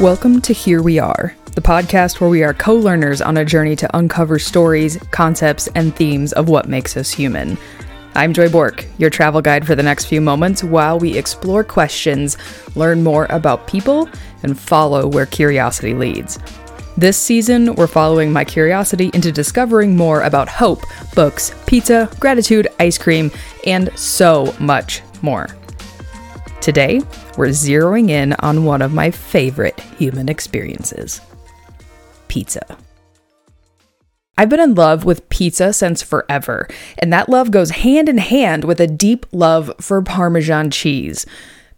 Welcome to Here We Are, the podcast where we are co learners on a journey to uncover stories, concepts, and themes of what makes us human. I'm Joy Bork, your travel guide for the next few moments while we explore questions, learn more about people, and follow where curiosity leads. This season, we're following my curiosity into discovering more about hope, books, pizza, gratitude, ice cream, and so much more. Today, we're zeroing in on one of my favorite human experiences pizza. I've been in love with pizza since forever, and that love goes hand in hand with a deep love for Parmesan cheese.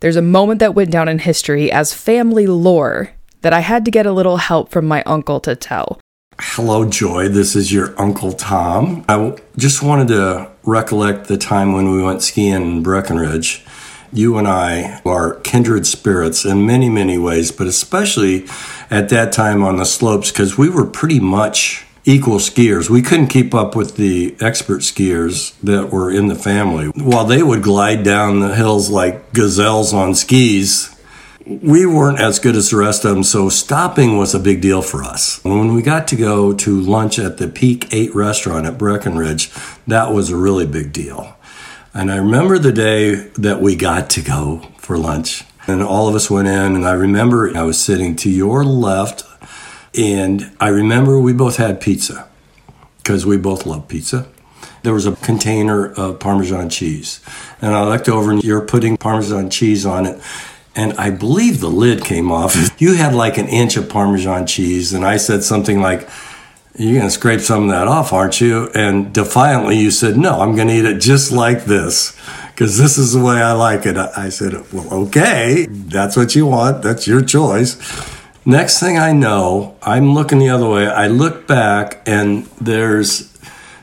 There's a moment that went down in history as family lore that I had to get a little help from my uncle to tell. Hello, Joy. This is your Uncle Tom. I just wanted to recollect the time when we went skiing in Breckenridge you and I are kindred spirits in many, many ways, but especially at that time on the slopes because we were pretty much equal skiers. We couldn't keep up with the expert skiers that were in the family. While they would glide down the hills like gazelles on skis, we weren't as good as the rest of them, so stopping was a big deal for us. When we got to go to lunch at the Peak 8 restaurant at Breckenridge, that was a really big deal. And I remember the day that we got to go for lunch. And all of us went in, and I remember I was sitting to your left, and I remember we both had pizza because we both love pizza. There was a container of Parmesan cheese, and I looked over, and you're putting Parmesan cheese on it. And I believe the lid came off. You had like an inch of Parmesan cheese, and I said something like, you're going to scrape some of that off, aren't you? And defiantly, you said, No, I'm going to eat it just like this because this is the way I like it. I said, Well, okay, that's what you want. That's your choice. Next thing I know, I'm looking the other way. I look back, and there's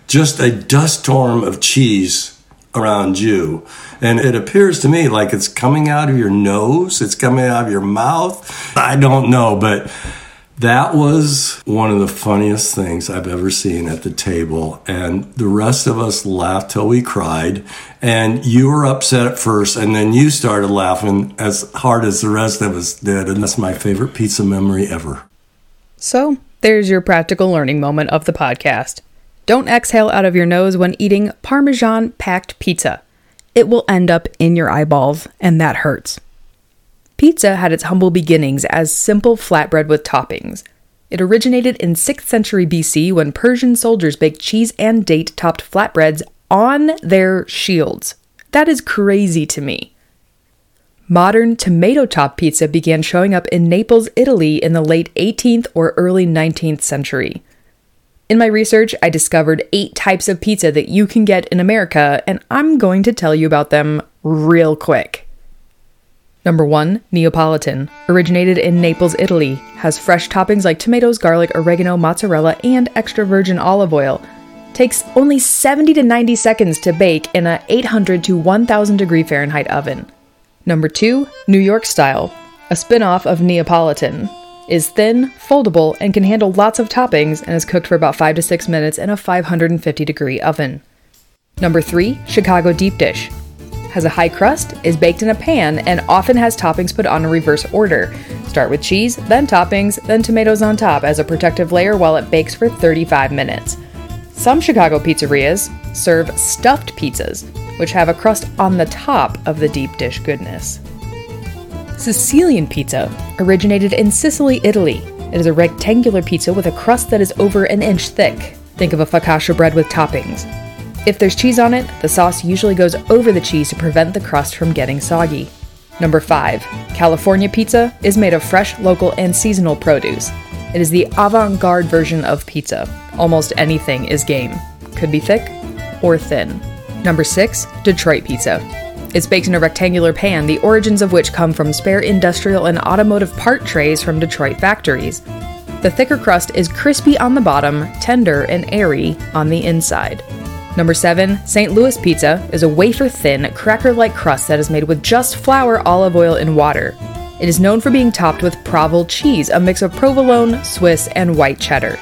just a dust storm of cheese around you. And it appears to me like it's coming out of your nose, it's coming out of your mouth. I don't know, but that was one of the funniest things I've ever seen at the table. And the rest of us laughed till we cried. And you were upset at first, and then you started laughing as hard as the rest of us did. And that's my favorite pizza memory ever. So, there's your practical learning moment of the podcast. Don't exhale out of your nose when eating Parmesan packed pizza. It will end up in your eyeballs, and that hurts. Pizza had its humble beginnings as simple flatbread with toppings. It originated in 6th century BC when Persian soldiers baked cheese and date topped flatbreads on their shields. That is crazy to me. Modern tomato top pizza began showing up in Naples, Italy in the late 18th or early 19th century. In my research, I discovered eight types of pizza that you can get in America, and I'm going to tell you about them real quick. Number 1, Neapolitan. Originated in Naples, Italy. Has fresh toppings like tomatoes, garlic, oregano, mozzarella, and extra virgin olive oil. Takes only 70 to 90 seconds to bake in a 800 to 1000 degree Fahrenheit oven. Number 2, New York Style. A spin off of Neapolitan. Is thin, foldable, and can handle lots of toppings and is cooked for about 5 to 6 minutes in a 550 degree oven. Number 3, Chicago Deep Dish has a high crust, is baked in a pan, and often has toppings put on in reverse order. Start with cheese, then toppings, then tomatoes on top as a protective layer while it bakes for 35 minutes. Some Chicago pizzerias serve stuffed pizzas, which have a crust on the top of the deep dish goodness. Sicilian pizza originated in Sicily, Italy. It is a rectangular pizza with a crust that is over an inch thick. Think of a focaccia bread with toppings. If there's cheese on it, the sauce usually goes over the cheese to prevent the crust from getting soggy. Number 5. California pizza is made of fresh, local, and seasonal produce. It is the avant garde version of pizza. Almost anything is game. Could be thick or thin. Number 6. Detroit pizza. It's baked in a rectangular pan, the origins of which come from spare industrial and automotive part trays from Detroit factories. The thicker crust is crispy on the bottom, tender and airy on the inside. Number 7, St. Louis pizza is a wafer thin, cracker like crust that is made with just flour, olive oil, and water. It is known for being topped with Provel cheese, a mix of provolone, Swiss, and white cheddar.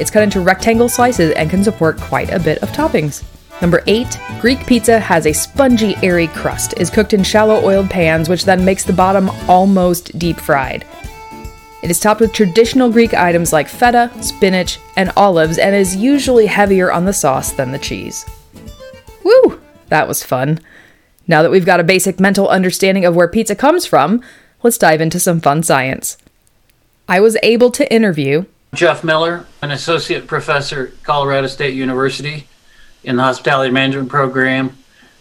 It's cut into rectangle slices and can support quite a bit of toppings. Number 8, Greek pizza has a spongy, airy crust, is cooked in shallow oiled pans, which then makes the bottom almost deep fried. It is topped with traditional Greek items like feta, spinach, and olives, and is usually heavier on the sauce than the cheese. Woo! That was fun. Now that we've got a basic mental understanding of where pizza comes from, let's dive into some fun science. I was able to interview Jeff Miller, an associate professor at Colorado State University in the hospitality management program,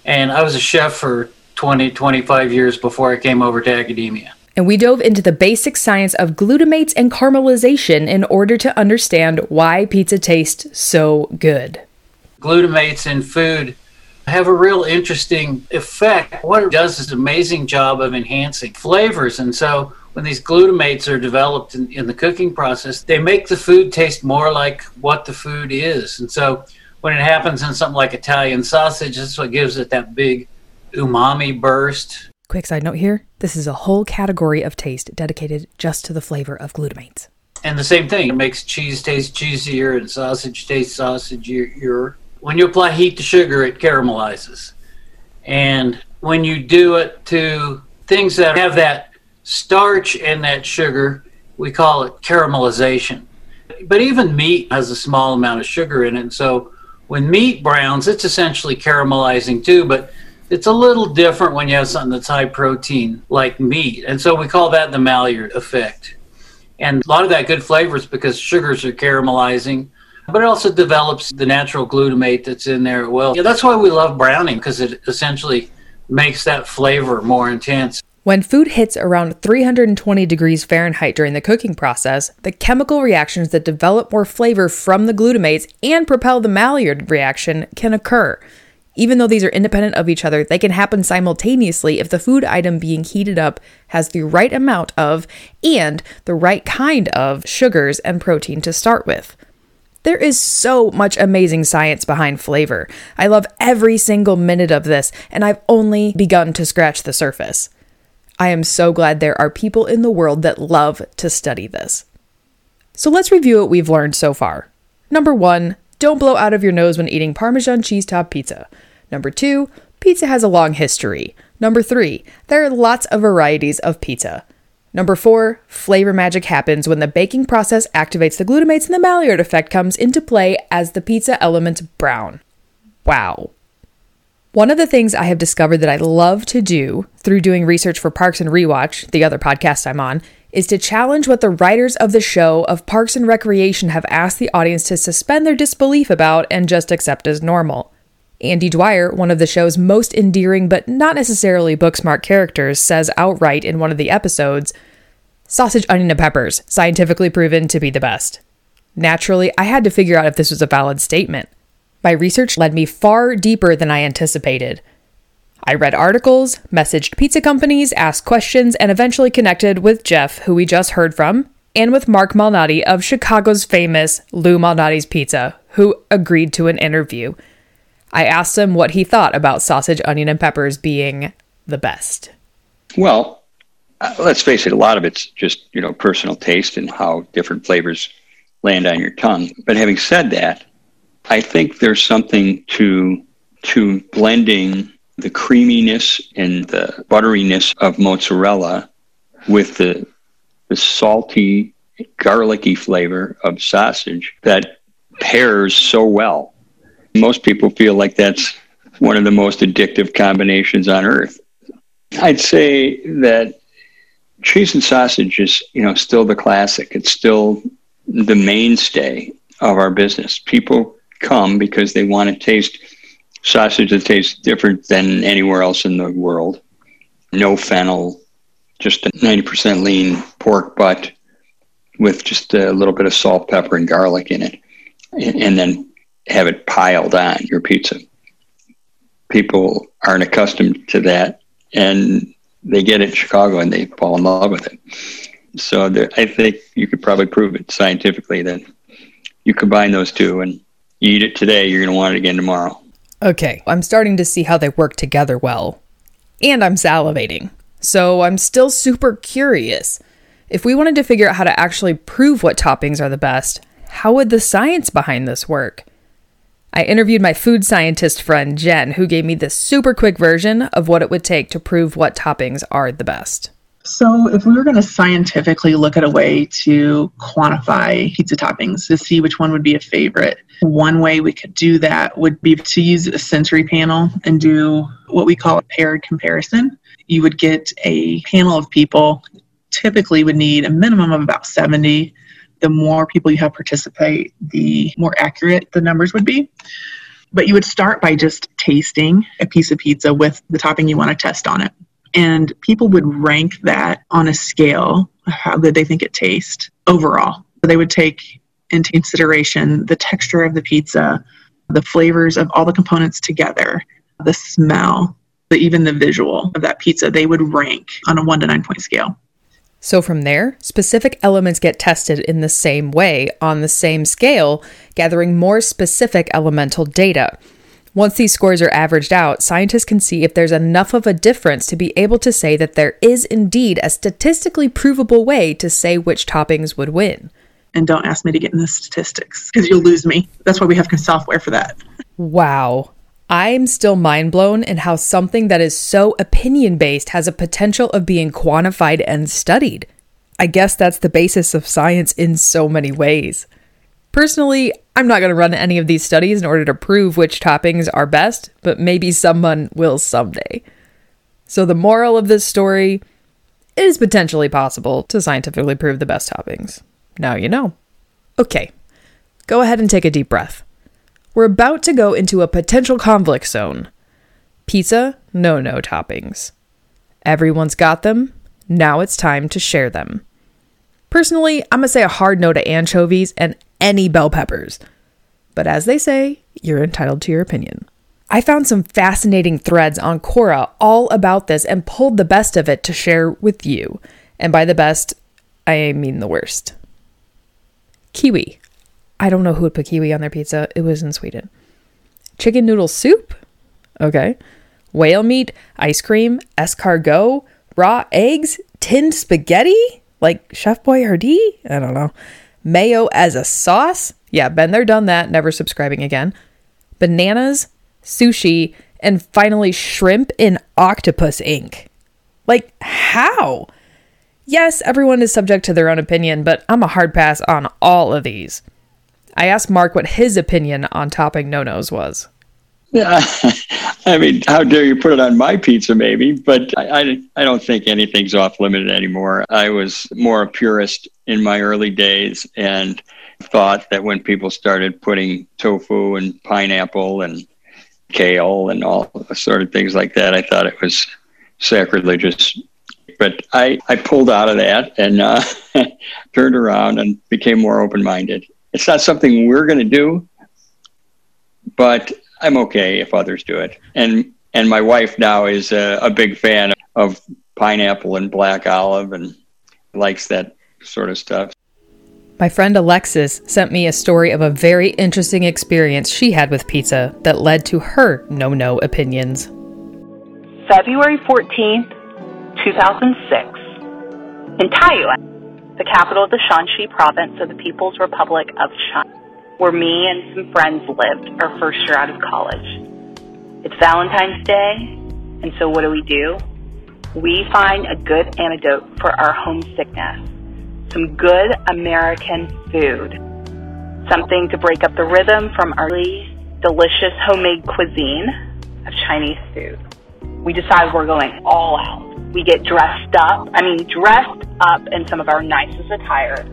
and I was a chef for 20, 25 years before I came over to academia. And we dove into the basic science of glutamates and caramelization in order to understand why pizza tastes so good. Glutamates in food have a real interesting effect. What it does is an amazing job of enhancing flavors. And so when these glutamates are developed in, in, the cooking process, they make the food taste more like what the food is. And so when it happens in something like Italian sausage, that's what gives it that big umami burst. Quick side note here this is a whole category of taste dedicated just to the flavor of glutamates. And the same thing, it makes cheese taste cheesier and sausage taste sausagier. When you apply heat to sugar, it caramelizes. And when you do it to things that have that starch and that sugar, we call it caramelization. But even meat has a small amount of sugar in it. And so when meat browns, it's essentially caramelizing too, but it's a little different when you have something that's high protein like meat. And so we call that the Maillard effect. And a lot of that good flavor is because sugars are caramelizing, but it also develops the natural glutamate that's in there well. Yeah, that's why we love browning because it essentially makes that flavor more intense. When food hits around 320 degrees Fahrenheit during the cooking process, the chemical reactions that develop more flavor from the glutamates and propel the Maillard reaction can occur. Even though these are independent of each other, they can happen simultaneously if the food item being heated up has the right amount of and the right kind of sugars and protein to start with. There is so much amazing science behind flavor. I love every single minute of this, and I've only begun to scratch the surface. I am so glad there are people in the world that love to study this. So let's review what we've learned so far. Number one, don't blow out of your nose when eating Parmesan cheese top pizza. Number two, pizza has a long history. Number three, there are lots of varieties of pizza. Number four, flavor magic happens when the baking process activates the glutamates and the Maillard effect comes into play as the pizza elements brown. Wow. One of the things I have discovered that I love to do through doing research for Parks and Rewatch, the other podcast I'm on, is to challenge what the writers of the show of Parks and Recreation have asked the audience to suspend their disbelief about and just accept as normal. Andy Dwyer, one of the show's most endearing but not necessarily book smart characters, says outright in one of the episodes sausage, onion, and peppers, scientifically proven to be the best. Naturally, I had to figure out if this was a valid statement. My research led me far deeper than I anticipated. I read articles, messaged pizza companies, asked questions, and eventually connected with Jeff, who we just heard from, and with Mark Malnati of Chicago's famous Lou Malnati's Pizza, who agreed to an interview. I asked him what he thought about sausage, onion, and peppers being the best. Well, uh, let's face it, a lot of it's just, you know, personal taste and how different flavors land on your tongue. But having said that, I think there's something to to blending the creaminess and the butteriness of mozzarella with the the salty garlicky flavor of sausage that pairs so well most people feel like that's one of the most addictive combinations on earth. I'd say that cheese and sausage is, you know, still the classic. It's still the mainstay of our business. People come because they want to taste sausage that tastes different than anywhere else in the world. No fennel, just a 90% lean pork butt with just a little bit of salt, pepper, and garlic in it. And then have it piled on your pizza. People aren't accustomed to that, and they get it in Chicago and they fall in love with it. So there, I think you could probably prove it scientifically that you combine those two and you eat it today, you're going to want it again tomorrow. Okay, I'm starting to see how they work together well. And I'm salivating. So I'm still super curious. If we wanted to figure out how to actually prove what toppings are the best, how would the science behind this work? I interviewed my food scientist friend Jen, who gave me this super quick version of what it would take to prove what toppings are the best. So, if we were going to scientifically look at a way to quantify pizza toppings to see which one would be a favorite, one way we could do that would be to use a sensory panel and do what we call a paired comparison. You would get a panel of people, typically would need a minimum of about 70. The more people you have participate, the more accurate the numbers would be. But you would start by just tasting a piece of pizza with the topping you want to test on it. And people would rank that on a scale how good they think it tastes overall. They would take into consideration the texture of the pizza, the flavors of all the components together, the smell, the, even the visual of that pizza. They would rank on a one to nine point scale. So from there, specific elements get tested in the same way on the same scale, gathering more specific elemental data. Once these scores are averaged out, scientists can see if there's enough of a difference to be able to say that there is indeed a statistically provable way to say which toppings would win. And don't ask me to get in the statistics because you'll lose me. That's why we have software for that. Wow. I'm still mind blown in how something that is so opinion based has a potential of being quantified and studied. I guess that's the basis of science in so many ways. Personally, I'm not going to run any of these studies in order to prove which toppings are best, but maybe someone will someday. So, the moral of this story it is potentially possible to scientifically prove the best toppings. Now you know. Okay, go ahead and take a deep breath. We're about to go into a potential conflict zone. Pizza, no no toppings. Everyone's got them. Now it's time to share them. Personally, I'm gonna say a hard no to anchovies and any bell peppers. But as they say, you're entitled to your opinion. I found some fascinating threads on Quora all about this and pulled the best of it to share with you. And by the best, I mean the worst. Kiwi. I don't know who would put kiwi on their pizza. It was in Sweden. Chicken noodle soup? Okay. Whale meat, ice cream, escargot, raw eggs, tinned spaghetti? Like Chef Boyardee? I don't know. Mayo as a sauce? Yeah, been there, done that, never subscribing again. Bananas, sushi, and finally shrimp in octopus ink. Like, how? Yes, everyone is subject to their own opinion, but I'm a hard pass on all of these. I asked Mark what his opinion on topping no nos was. Yeah, I mean, how dare you put it on my pizza, maybe? But I, I, I don't think anything's off limit anymore. I was more a purist in my early days and thought that when people started putting tofu and pineapple and kale and all sort of things like that, I thought it was sacrilegious. But I, I pulled out of that and uh, turned around and became more open minded. It's not something we're going to do, but I'm okay if others do it. And and my wife now is a, a big fan of pineapple and black olive and likes that sort of stuff. My friend Alexis sent me a story of a very interesting experience she had with pizza that led to her no no opinions. February 14th, 2006, in Taiyuan, the capital of the Shanxi province of the People's Republic of China where me and some friends lived our first year out of college. It's Valentine's Day, and so what do we do? We find a good antidote for our homesickness. Some good American food. Something to break up the rhythm from our delicious homemade cuisine of Chinese food. We decide we're going all out. We get dressed up, I mean, dressed up in some of our nicest attire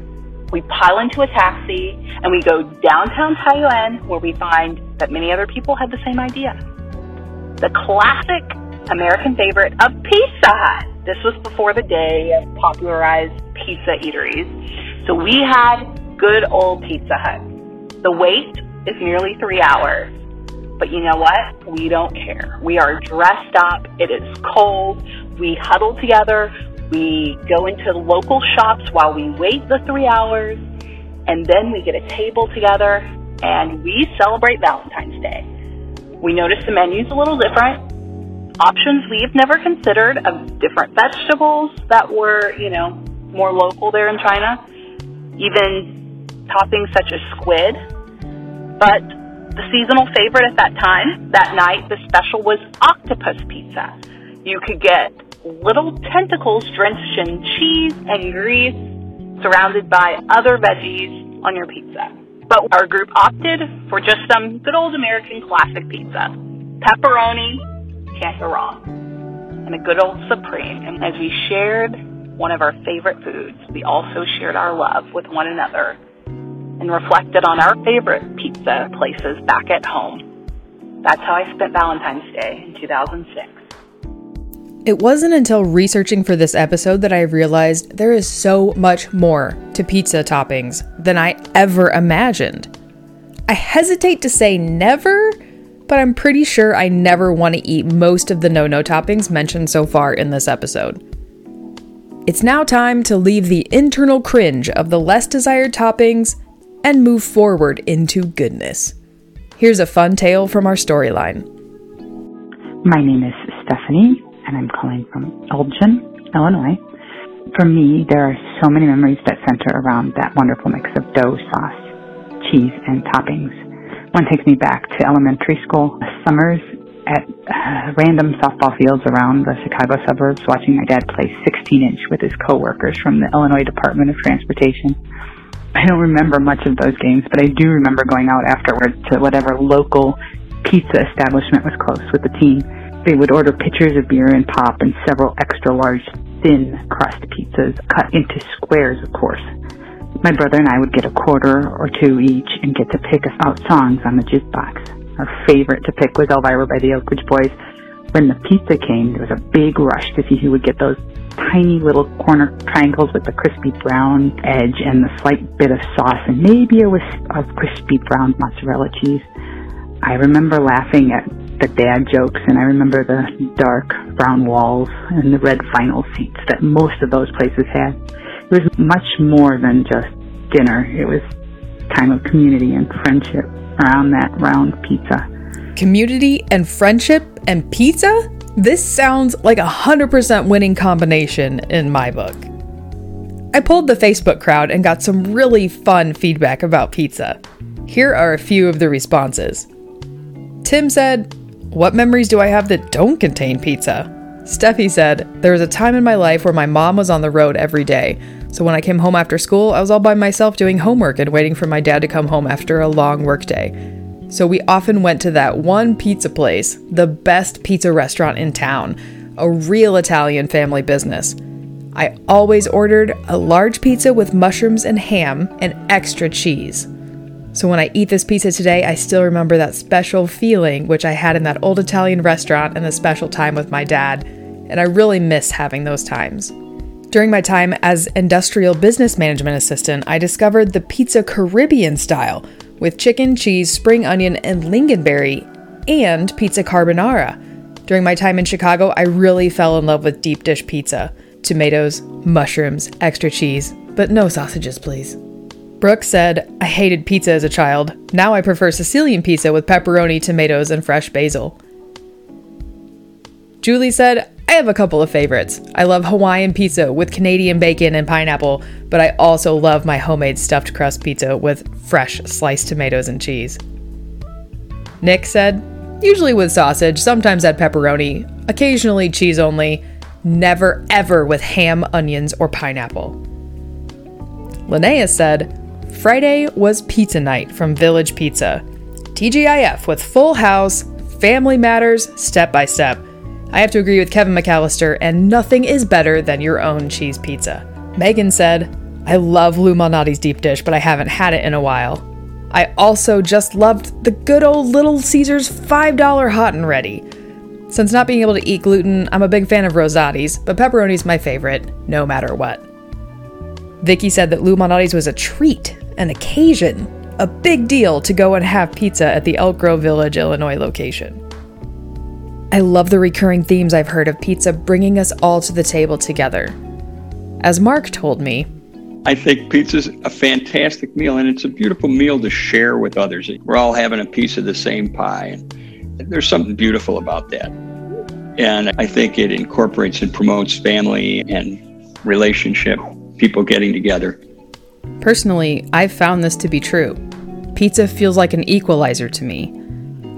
we pile into a taxi and we go downtown Taiyuan where we find that many other people had the same idea. The classic American favorite of Pizza Hut. This was before the day of popularized pizza eateries. So we had good old Pizza Hut. The wait is nearly three hours. But you know what? We don't care. We are dressed up. It is cold. We huddle together. We go into local shops while we wait the three hours, and then we get a table together and we celebrate Valentine's Day. We notice the menu's a little different. Options we've never considered of different vegetables that were, you know, more local there in China. Even toppings such as squid. But the seasonal favorite at that time, that night, the special was octopus pizza. You could get little tentacles drenched in cheese and grease, surrounded by other veggies on your pizza. But our group opted for just some good old American classic pizza. Pepperoni, can't go wrong. And a good old Supreme. And as we shared one of our favorite foods, we also shared our love with one another and reflected on our favorite pizza places back at home. That's how I spent Valentine's Day in 2006. It wasn't until researching for this episode that I realized there is so much more to pizza toppings than I ever imagined. I hesitate to say never, but I'm pretty sure I never want to eat most of the no no toppings mentioned so far in this episode. It's now time to leave the internal cringe of the less desired toppings and move forward into goodness. Here's a fun tale from our storyline. My name is Stephanie, and I'm calling from Elgin, Illinois. For me, there are so many memories that center around that wonderful mix of dough, sauce, cheese, and toppings. One takes me back to elementary school summers at uh, random softball fields around the Chicago suburbs, watching my dad play 16 inch with his coworkers from the Illinois Department of Transportation. I don't remember much of those games, but I do remember going out afterwards to whatever local pizza establishment was close with the team they would order pitchers of beer and pop and several extra large thin crust pizzas cut into squares, of course. My brother and I would get a quarter or two each and get to pick out songs on the jukebox. Our favorite to pick was Elvira by the Oak Ridge Boys. When the pizza came, there was a big rush to see who would get those tiny little corner triangles with the crispy brown edge and the slight bit of sauce and maybe a wisp of crispy brown mozzarella cheese. I remember laughing at the dad jokes, and I remember the dark brown walls and the red vinyl seats that most of those places had. It was much more than just dinner. It was time of community and friendship around that round pizza. Community and friendship and pizza? This sounds like a 100% winning combination in my book. I pulled the Facebook crowd and got some really fun feedback about pizza. Here are a few of the responses. Tim said, what memories do I have that don't contain pizza? Steffi said, There was a time in my life where my mom was on the road every day. So when I came home after school, I was all by myself doing homework and waiting for my dad to come home after a long workday. So we often went to that one pizza place, the best pizza restaurant in town, a real Italian family business. I always ordered a large pizza with mushrooms and ham and extra cheese. So when I eat this pizza today, I still remember that special feeling which I had in that old Italian restaurant and the special time with my dad, and I really miss having those times. During my time as industrial business management assistant, I discovered the pizza Caribbean style with chicken, cheese, spring onion, and lingonberry, and pizza carbonara. During my time in Chicago, I really fell in love with deep dish pizza tomatoes, mushrooms, extra cheese, but no sausages, please. Brooke said, I hated pizza as a child. Now I prefer Sicilian pizza with pepperoni, tomatoes, and fresh basil. Julie said, I have a couple of favorites. I love Hawaiian pizza with Canadian bacon and pineapple, but I also love my homemade stuffed crust pizza with fresh sliced tomatoes and cheese. Nick said, usually with sausage, sometimes add pepperoni, occasionally cheese only, never ever with ham, onions, or pineapple. Linnea said, Friday was pizza night from Village Pizza. TGIF with full house, family matters, step by step. I have to agree with Kevin McAllister, and nothing is better than your own cheese pizza. Megan said, I love Lou Malnati's deep dish, but I haven't had it in a while. I also just loved the good old Little Caesars $5 hot and ready. Since not being able to eat gluten, I'm a big fan of Rosati's, but pepperoni's my favorite, no matter what. Vicky said that Lou Malnati's was a treat an occasion, a big deal to go and have pizza at the Elk Grove Village, Illinois location. I love the recurring themes I've heard of pizza bringing us all to the table together. As Mark told me, I think pizza's a fantastic meal and it's a beautiful meal to share with others. We're all having a piece of the same pie and there's something beautiful about that. And I think it incorporates and promotes family and relationship, people getting together. Personally, I've found this to be true. Pizza feels like an equalizer to me.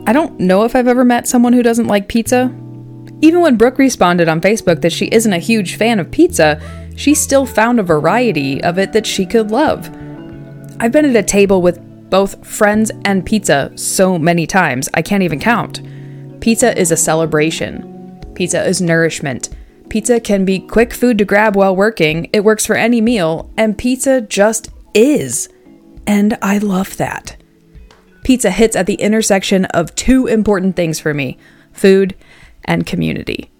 I don't know if I've ever met someone who doesn't like pizza. Even when Brooke responded on Facebook that she isn't a huge fan of pizza, she still found a variety of it that she could love. I've been at a table with both friends and pizza so many times, I can't even count. Pizza is a celebration. Pizza is nourishment. Pizza can be quick food to grab while working, it works for any meal, and pizza just is. And I love that. Pizza hits at the intersection of two important things for me food and community.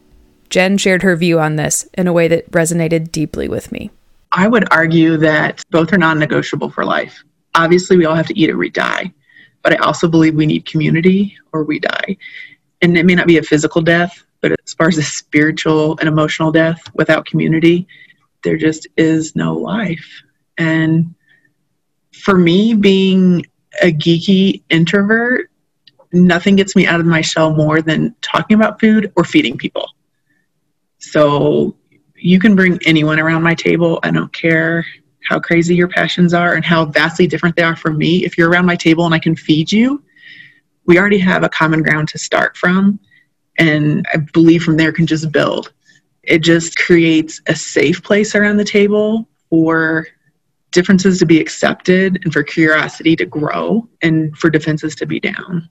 Jen shared her view on this in a way that resonated deeply with me. I would argue that both are non negotiable for life. Obviously, we all have to eat or we die, but I also believe we need community or we die. And it may not be a physical death, but as far as a spiritual and emotional death without community, there just is no life. And for me, being a geeky introvert, nothing gets me out of my shell more than talking about food or feeding people. So you can bring anyone around my table. I don't care how crazy your passions are and how vastly different they are from me. If you're around my table and I can feed you, we already have a common ground to start from. And I believe from there can just build. It just creates a safe place around the table for differences to be accepted and for curiosity to grow and for defenses to be down.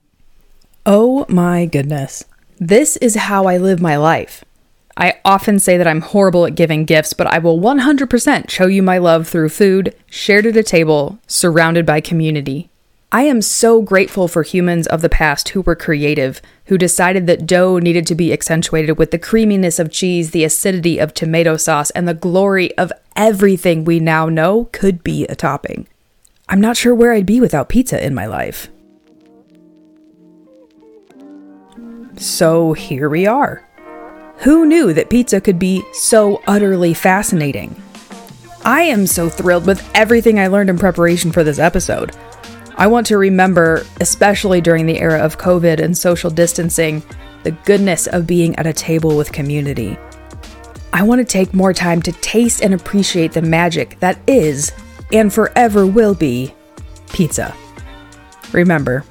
Oh my goodness. This is how I live my life. I often say that I'm horrible at giving gifts, but I will 100% show you my love through food, shared at a table, surrounded by community. I am so grateful for humans of the past who were creative, who decided that dough needed to be accentuated with the creaminess of cheese, the acidity of tomato sauce, and the glory of everything we now know could be a topping. I'm not sure where I'd be without pizza in my life. So here we are. Who knew that pizza could be so utterly fascinating? I am so thrilled with everything I learned in preparation for this episode. I want to remember, especially during the era of COVID and social distancing, the goodness of being at a table with community. I want to take more time to taste and appreciate the magic that is, and forever will be, pizza. Remember,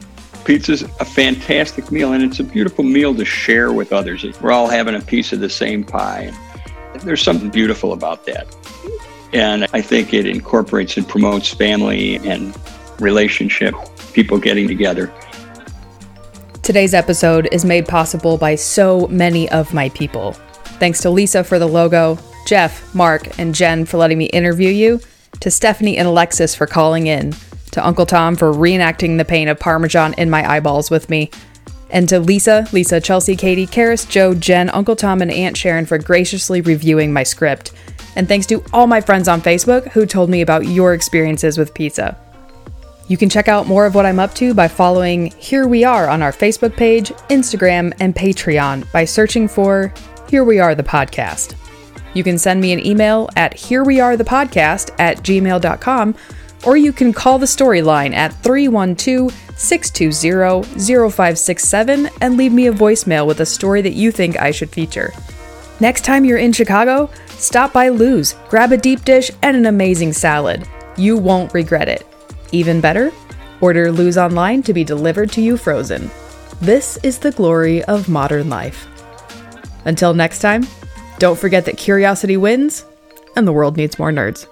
Pizza's a fantastic meal, and it's a beautiful meal to share with others. We're all having a piece of the same pie. There's something beautiful about that. And I think it incorporates and promotes family and relationship, people getting together. Today's episode is made possible by so many of my people. Thanks to Lisa for the logo, Jeff, Mark, and Jen for letting me interview you, to Stephanie and Alexis for calling in, to Uncle Tom for reenacting the pain of Parmesan in my eyeballs with me, and to Lisa, Lisa, Chelsea, Katie, Karis, Joe, Jen, Uncle Tom, and Aunt Sharon for graciously reviewing my script. And thanks to all my friends on Facebook who told me about your experiences with pizza. You can check out more of what I'm up to by following Here We Are on our Facebook page, Instagram, and Patreon by searching for Here We Are the Podcast. You can send me an email at herewearethepodcast at gmail.com or you can call the storyline at 312 620 0567 and leave me a voicemail with a story that you think I should feature. Next time you're in Chicago, stop by Lou's, grab a deep dish and an amazing salad. You won't regret it. Even better, order Lou's online to be delivered to you frozen. This is the glory of modern life. Until next time, don't forget that curiosity wins and the world needs more nerds.